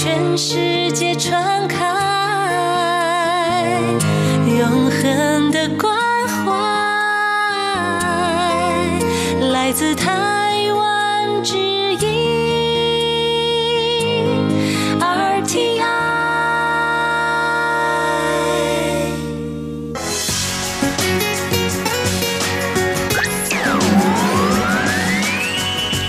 全世界传开，永恒的关怀来自他。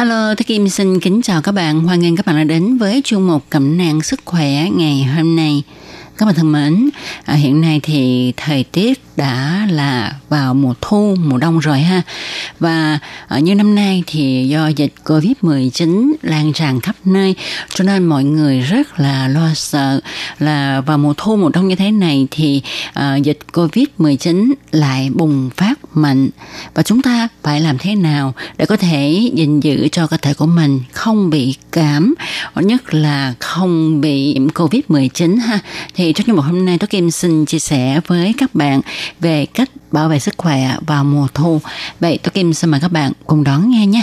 Hello, Thế Kim xin kính chào các bạn. Hoan nghênh các bạn đã đến với chuyên mục cẩm nang sức khỏe ngày hôm nay. Các bạn thân mến, à, hiện nay thì thời tiết đã là vào mùa thu, mùa đông rồi ha. Và ờ, như năm nay thì do dịch Covid-19 lan tràn khắp nơi cho nên mọi người rất là lo sợ là vào mùa thu, mùa đông như thế này thì uh, dịch Covid-19 lại bùng phát mạnh và chúng ta phải làm thế nào để có thể gìn giữ cho cơ thể của mình không bị cảm nhất là không bị nhiễm Covid-19 ha. Thì trong chương mục hôm nay tôi Kim xin chia sẻ với các bạn về cách bảo vệ sức khỏe vào mùa thu. Vậy tôi Kim xin mời các bạn cùng đón nghe nhé.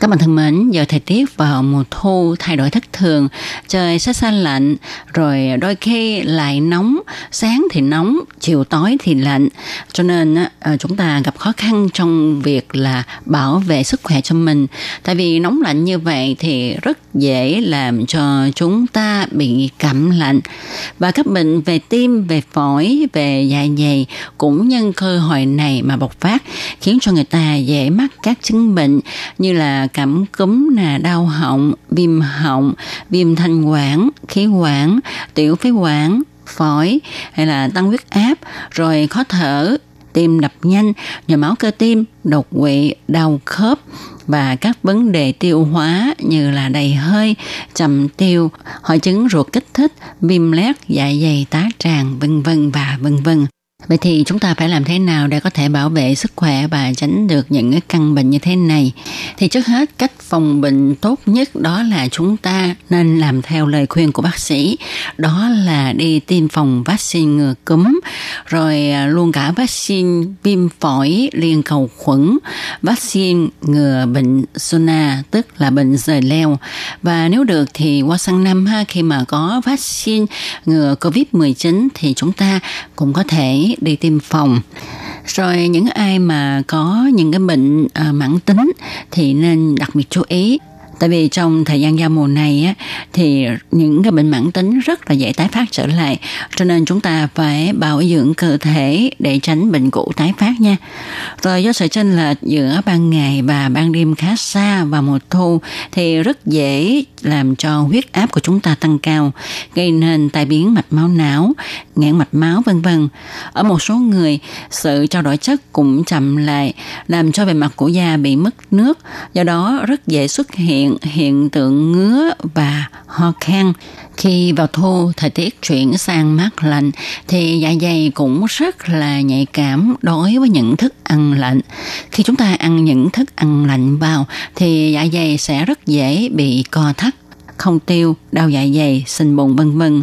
Các bạn thân mến, giờ thời tiết vào mùa thu thay đổi thất thường, trời sẽ xa lạnh, rồi đôi khi lại nóng, sáng thì nóng, chiều tối thì lạnh. Cho nên à, chúng ta gặp khó khăn trong việc là bảo vệ sức khỏe cho mình. Tại vì nóng lạnh như vậy thì rất dễ làm cho chúng ta bị cảm lạnh. Và các bệnh về tim, về phổi, về dạ dày cũng nhân cơ hội này mà bộc phát, khiến cho người ta dễ mắc các chứng bệnh như là cảm cúm nè đau họng viêm họng viêm thanh quản khí quản tiểu phế quản phổi hay là tăng huyết áp rồi khó thở tim đập nhanh nhồi máu cơ tim đột quỵ đau khớp và các vấn đề tiêu hóa như là đầy hơi, chậm tiêu, hội chứng ruột kích thích, viêm lét, dạ dày tá tràng, vân vân và vân vân. Vậy thì chúng ta phải làm thế nào để có thể bảo vệ sức khỏe và tránh được những cái căn bệnh như thế này? Thì trước hết cách phòng bệnh tốt nhất đó là chúng ta nên làm theo lời khuyên của bác sĩ. Đó là đi tiêm phòng vaccine ngừa cúm, rồi à, luôn cả vaccine viêm phổi liên cầu khuẩn, vaccine ngừa bệnh zona tức là bệnh rời leo. Và nếu được thì qua sang năm ha khi mà có vaccine ngừa Covid-19 thì chúng ta cũng có thể đi tiêm phòng rồi những ai mà có những cái bệnh à, mãn tính thì nên đặc biệt chú ý tại vì trong thời gian giao mùa này á, thì những cái bệnh mãn tính rất là dễ tái phát trở lại. Cho nên chúng ta phải bảo dưỡng cơ thể để tránh bệnh cũ tái phát nha. Rồi do sự chênh là giữa ban ngày và ban đêm khá xa vào mùa thu thì rất dễ làm cho huyết áp của chúng ta tăng cao gây nên tai biến mạch máu não nghẽn mạch máu vân vân. Ở một số người sự trao đổi chất cũng chậm lại làm cho bề mặt của da bị mất nước do đó rất dễ xuất hiện hiện tượng ngứa và ho khan. Khi vào thu thời tiết chuyển sang mát lạnh thì dạ dày cũng rất là nhạy cảm đối với những thức ăn lạnh. Khi chúng ta ăn những thức ăn lạnh vào thì dạ dày sẽ rất dễ bị co thắt không tiêu, đau dạ dày, sình bụng vân vân.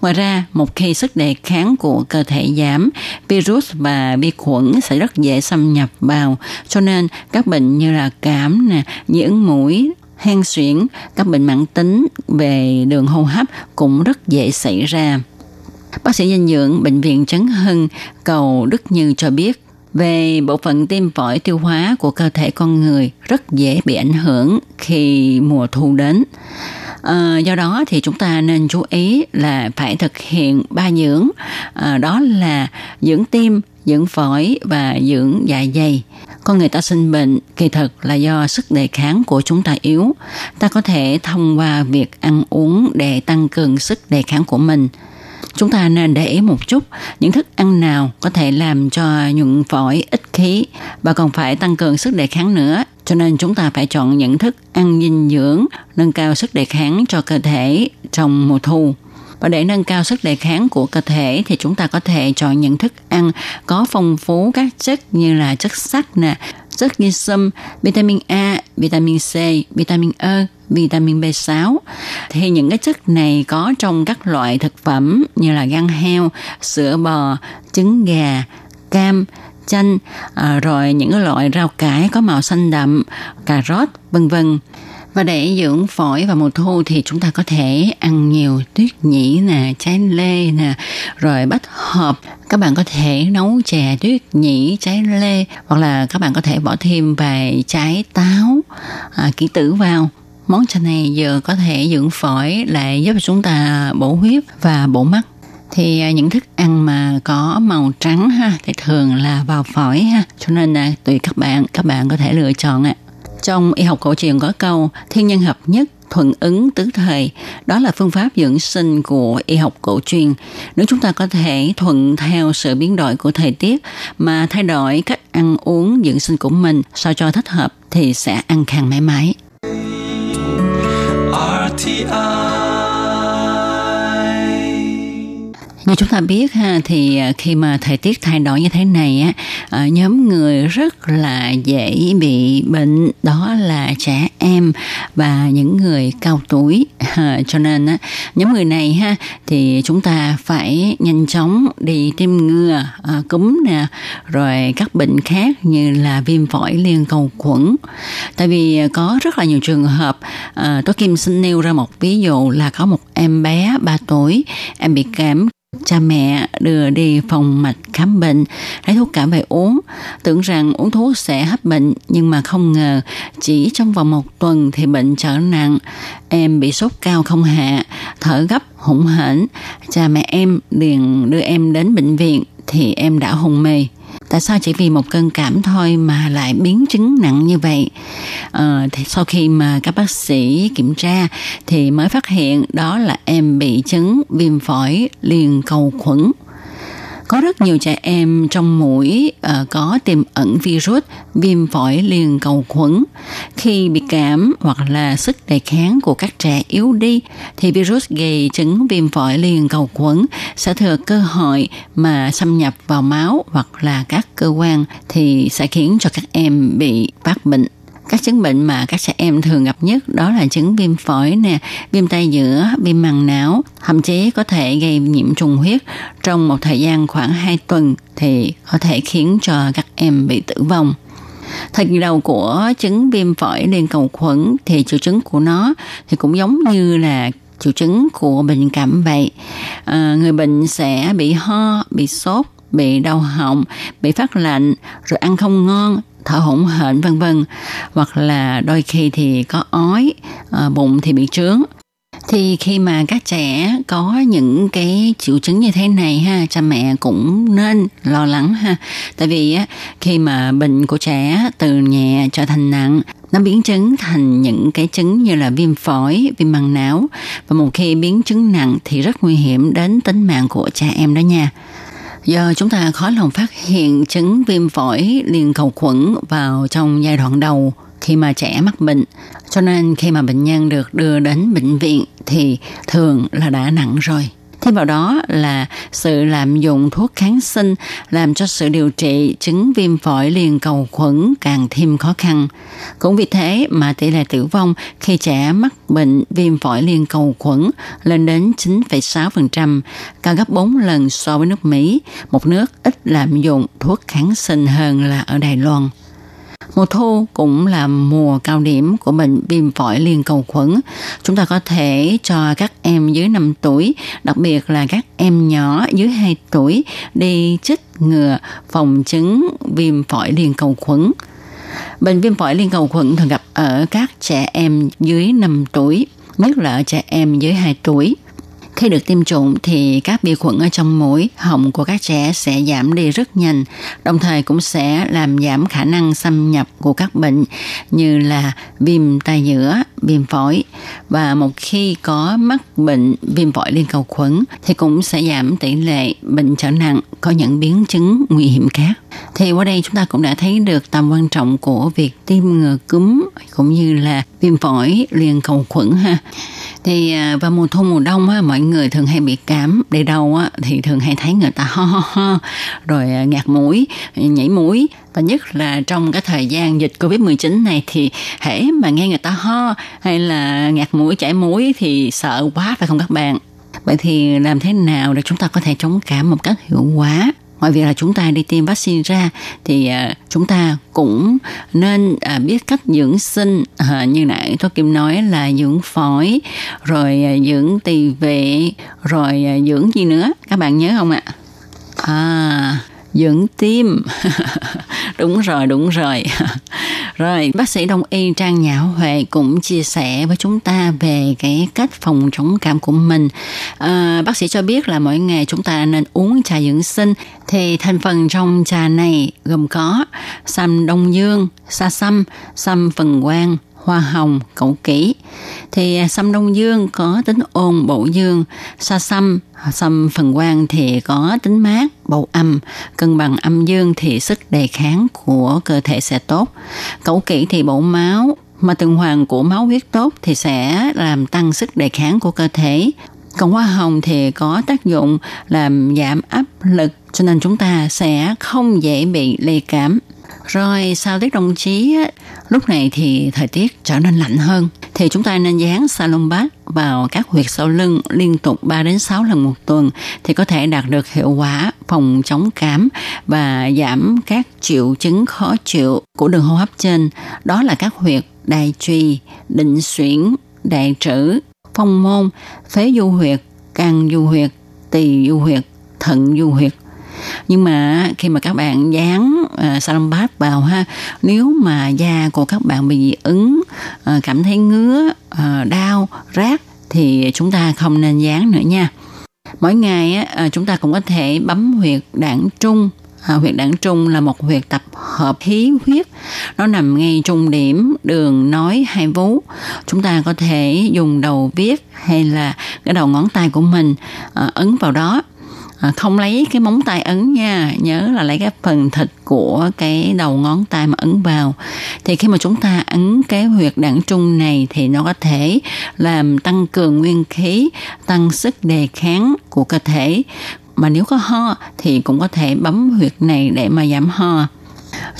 Ngoài ra, một khi sức đề kháng của cơ thể giảm, virus và vi khuẩn sẽ rất dễ xâm nhập vào, cho nên các bệnh như là cảm nè, nhiễm mũi, hen suyễn, các bệnh mãn tính về đường hô hấp cũng rất dễ xảy ra. Bác sĩ dinh dưỡng Bệnh viện Trấn Hưng cầu Đức Như cho biết, về bộ phận tim phổi tiêu hóa của cơ thể con người rất dễ bị ảnh hưởng khi mùa thu đến. À, do đó thì chúng ta nên chú ý là phải thực hiện ba dưỡng, à, đó là dưỡng tim, dưỡng phổi và dưỡng dạ dày. Con người ta sinh bệnh kỳ thực là do sức đề kháng của chúng ta yếu. Ta có thể thông qua việc ăn uống để tăng cường sức đề kháng của mình chúng ta nên để ý một chút những thức ăn nào có thể làm cho nhuận phổi ít khí và còn phải tăng cường sức đề kháng nữa. Cho nên chúng ta phải chọn những thức ăn dinh dưỡng, nâng cao sức đề kháng cho cơ thể trong mùa thu. Và để nâng cao sức đề kháng của cơ thể thì chúng ta có thể chọn những thức ăn có phong phú các chất như là chất sắt nè, chất như sâm, vitamin A, vitamin C, vitamin E, vitamin B6. Thì những cái chất này có trong các loại thực phẩm như là gan heo, sữa bò, trứng gà, cam, chanh, à, rồi những cái loại rau cải có màu xanh đậm, cà rốt, vân vân. Và để dưỡng phổi vào mùa thu thì chúng ta có thể ăn nhiều tuyết nhĩ nè, trái lê nè, rồi bách hợp. Các bạn có thể nấu chè tuyết nhĩ, trái lê hoặc là các bạn có thể bỏ thêm vài trái táo, à, kỹ tử vào. Món chè này vừa có thể dưỡng phổi lại giúp chúng ta bổ huyết và bổ mắt. Thì à, những thức ăn mà có màu trắng ha thì thường là vào phổi ha. Cho nên là tùy các bạn các bạn có thể lựa chọn ạ trong y học cổ truyền có câu, thiên nhân hợp nhất, thuận ứng tứ thời. Đó là phương pháp dưỡng sinh của y học cổ truyền. Nếu chúng ta có thể thuận theo sự biến đổi của thời tiết mà thay đổi cách ăn uống dưỡng sinh của mình, sao cho thích hợp thì sẽ ăn khang mãi mãi. RTI như chúng ta biết ha thì à, khi mà thời tiết thay đổi như thế này á à, nhóm người rất là dễ bị bệnh đó là trẻ em và những người cao tuổi. Ờ, cho nên á nhóm người này ha thì chúng ta phải nhanh chóng đi tiêm ngừa à, cúm nè rồi các bệnh khác như là viêm phổi liên cầu khuẩn. Tại vì à, có rất là nhiều trường hợp à, tôi kim xin nêu ra một ví dụ là có một em bé 3 tuổi em bị cảm cha mẹ đưa đi phòng mạch khám bệnh, lấy thuốc cảm về uống. Tưởng rằng uống thuốc sẽ hết bệnh, nhưng mà không ngờ chỉ trong vòng một tuần thì bệnh trở nặng. Em bị sốt cao không hạ, thở gấp hụng hển. Cha mẹ em liền đưa em đến bệnh viện, thì em đã hôn mê tại sao chỉ vì một cơn cảm thôi mà lại biến chứng nặng như vậy? À, thì sau khi mà các bác sĩ kiểm tra thì mới phát hiện đó là em bị chứng viêm phổi liền cầu khuẩn có rất nhiều trẻ em trong mũi uh, có tiềm ẩn virus viêm phổi liền cầu khuẩn. Khi bị cảm hoặc là sức đề kháng của các trẻ yếu đi thì virus gây chứng viêm phổi liền cầu khuẩn sẽ thừa cơ hội mà xâm nhập vào máu hoặc là các cơ quan thì sẽ khiến cho các em bị phát bệnh các chứng bệnh mà các trẻ em thường gặp nhất đó là chứng viêm phổi nè, viêm tay giữa, viêm màng não, thậm chí có thể gây nhiễm trùng huyết trong một thời gian khoảng 2 tuần thì có thể khiến cho các em bị tử vong. Thời kỳ đầu của chứng viêm phổi liên cầu khuẩn thì triệu chứng của nó thì cũng giống như là triệu chứng của bệnh cảm vậy. À, người bệnh sẽ bị ho, bị sốt, bị đau họng, bị phát lạnh, rồi ăn không ngon, thở hổn hển, vân vân. Hoặc là đôi khi thì có ói ờ, bụng thì bị trướng. Thì khi mà các trẻ có những cái triệu chứng như thế này ha, cha mẹ cũng nên lo lắng ha. Tại vì á, khi mà bệnh của trẻ từ nhẹ trở thành nặng, nó biến chứng thành những cái chứng như là viêm phổi, viêm màng não. Và một khi biến chứng nặng thì rất nguy hiểm đến tính mạng của trẻ em đó nha. Do chúng ta khó lòng phát hiện chứng viêm phổi liền cầu khuẩn vào trong giai đoạn đầu khi mà trẻ mắc bệnh. Cho nên khi mà bệnh nhân được đưa đến bệnh viện thì thường là đã nặng rồi. Thêm vào đó là sự lạm dụng thuốc kháng sinh làm cho sự điều trị chứng viêm phổi liền cầu khuẩn càng thêm khó khăn. Cũng vì thế mà tỷ lệ tử vong khi trẻ mắc bệnh viêm phổi liền cầu khuẩn lên đến 9,6%, cao gấp 4 lần so với nước Mỹ, một nước ít lạm dụng thuốc kháng sinh hơn là ở Đài Loan. Mùa thu cũng là mùa cao điểm của bệnh viêm phổi liên cầu khuẩn. Chúng ta có thể cho các em dưới 5 tuổi, đặc biệt là các em nhỏ dưới 2 tuổi đi chích ngừa phòng chứng viêm phổi liên cầu khuẩn. Bệnh viêm phổi liên cầu khuẩn thường gặp ở các trẻ em dưới 5 tuổi, nhất là ở trẻ em dưới 2 tuổi. Khi được tiêm chủng thì các vi khuẩn ở trong mũi, họng của các trẻ sẽ giảm đi rất nhanh, đồng thời cũng sẽ làm giảm khả năng xâm nhập của các bệnh như là viêm tai giữa, viêm phổi. Và một khi có mắc bệnh viêm phổi liên cầu khuẩn thì cũng sẽ giảm tỷ lệ bệnh trở nặng có những biến chứng nguy hiểm khác. Thì qua đây chúng ta cũng đã thấy được tầm quan trọng của việc tiêm ngừa cúm cũng như là viêm phổi liên cầu khuẩn ha. Thì à, vào mùa thu mùa đông á, mọi người thường hay bị cảm để đầu á, thì thường hay thấy người ta ho ho ho rồi à, ngạt mũi nhảy mũi và nhất là trong cái thời gian dịch covid 19 này thì hễ mà nghe người ta ho hay là ngạt mũi, chảy mũi thì sợ quá, phải không các bạn? Vậy thì làm thế nào để chúng ta có thể chống cảm một cách hiệu quả? Ngoài việc là chúng ta đi tiêm vaccine ra thì à, chúng ta cũng nên à, biết cách dưỡng sinh à, như nãy tôi kim nói là dưỡng phổi, rồi dưỡng tỳ vị rồi dưỡng gì nữa? Các bạn nhớ không ạ? À dưỡng tim. đúng rồi đúng rồi. Rồi bác sĩ đông y trang nhã huệ cũng chia sẻ với chúng ta về cái cách phòng chống cảm của mình. À, bác sĩ cho biết là mỗi ngày chúng ta nên uống trà dưỡng sinh. Thì thành phần trong trà này gồm có sâm đông dương sa sâm sâm phần quang hoa hồng, cẩu kỷ Thì à, sâm đông dương có tính ôn bổ dương, sa sâm, sâm phần quang thì có tính mát, bổ âm, cân bằng âm dương thì sức đề kháng của cơ thể sẽ tốt. Cẩu kỷ thì bổ máu, mà tuần hoàn của máu huyết tốt thì sẽ làm tăng sức đề kháng của cơ thể. Còn hoa hồng thì có tác dụng làm giảm áp lực cho nên chúng ta sẽ không dễ bị lây cảm. Rồi sau tiết đồng chí, lúc này thì thời tiết trở nên lạnh hơn. Thì chúng ta nên dán salon bát vào các huyệt sau lưng liên tục 3 đến 6 lần một tuần thì có thể đạt được hiệu quả phòng chống cảm và giảm các triệu chứng khó chịu của đường hô hấp trên. Đó là các huyệt đại truy, định xuyển, đại trữ, phong môn, phế du huyệt, càng du huyệt, tỳ du huyệt, thận du huyệt – nhưng mà khi mà các bạn dán uh, salon bath vào ha nếu mà da của các bạn bị dị ứng uh, cảm thấy ngứa uh, đau rát thì chúng ta không nên dán nữa nha. Mỗi ngày uh, chúng ta cũng có thể bấm huyệt đảng trung. À, huyệt đảng trung là một huyệt tập hợp khí huyết. Nó nằm ngay trung điểm đường nói hai vú. Chúng ta có thể dùng đầu viết hay là cái đầu ngón tay của mình à, ấn vào đó à, không lấy cái móng tay ấn nha. Nhớ là lấy cái phần thịt của cái đầu ngón tay mà ấn vào. Thì khi mà chúng ta ấn cái huyệt đảng trung này thì nó có thể làm tăng cường nguyên khí tăng sức đề kháng của cơ thể. Mà nếu có ho thì cũng có thể bấm huyệt này để mà giảm ho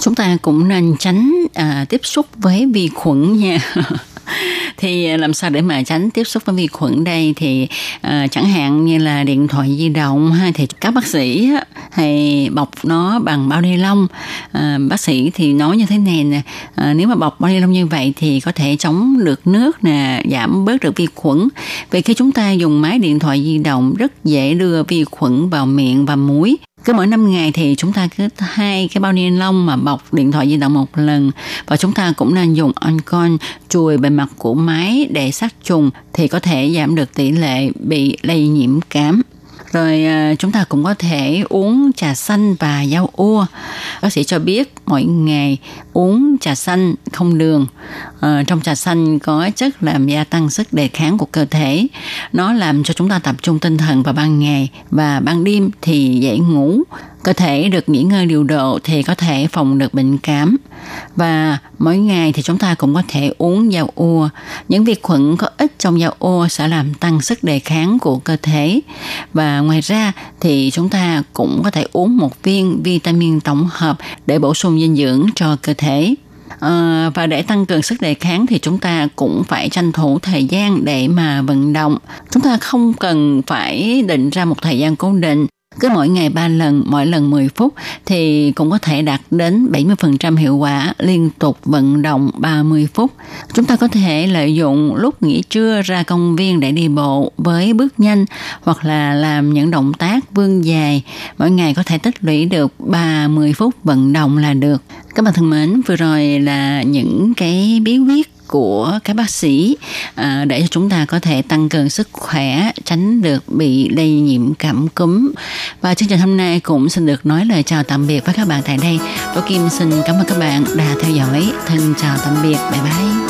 chúng ta cũng nên tránh à, tiếp xúc với vi khuẩn nha. Thì làm sao để mà tránh tiếp xúc với vi khuẩn đây? Thì à, chẳng hạn như là điện thoại di động hay thì các bác sĩ hay bọc nó bằng bao ni lông. À, bác sĩ thì nói như thế này nè à, nếu mà bọc bao ni lông như vậy thì có thể chống được nước nè giảm bớt được vi khuẩn. Vì khi chúng ta dùng máy điện thoại di động rất dễ đưa vi khuẩn vào miệng và mũi cứ mỗi 5 ngày thì chúng ta cứ hai cái bao ni lông mà bọc điện thoại di động một lần. Và chúng ta cũng nên dùng ancon chùi bề mặt của máy để sát trùng thì có thể giảm được tỷ lệ bị lây nhiễm cám. Rồi à, chúng ta cũng có thể uống trà xanh và rau ua bác sĩ cho biết mỗi ngày uống trà xanh không đường. À, trong trà xanh có chất làm gia tăng sức đề kháng của cơ thể. Nó làm cho chúng ta tập trung tinh thần vào ban ngày và ban đêm thì dễ ngủ. Cơ thể được nghỉ ngơi điều độ thì có thể phòng được bệnh cảm. Và mỗi ngày thì chúng ta cũng có thể uống dao ua. Những vi khuẩn có ích trong dao ua sẽ làm tăng sức đề kháng của cơ thể. Và ngoài ra thì chúng ta cũng có thể uống một viên vitamin tổng hợp để bổ sung dinh dưỡng cho cơ thể. À, và để tăng cường sức đề kháng thì chúng ta cũng phải tranh thủ thời gian để mà vận động. Chúng ta không cần phải định ra một thời gian cố định. Cứ mỗi ngày 3 lần, mỗi lần 10 phút thì cũng có thể đạt đến 70% hiệu quả liên tục vận động 30 phút. Chúng ta có thể lợi dụng lúc nghỉ trưa ra công viên để đi bộ với bước nhanh hoặc là làm những động tác vươn dài. Mỗi ngày có thể tích lũy được 30 phút vận động là được. Các bạn thân mến, vừa rồi là những cái bí quyết của các bác sĩ à, để cho chúng ta có thể tăng cường sức khỏe tránh được bị lây nhiễm cảm cúm. Và chương trình hôm nay cũng xin được nói lời chào tạm biệt với các bạn tại đây. Tôi Kim xin cảm ơn các bạn đã theo dõi. Thân chào tạm biệt. Bye bye.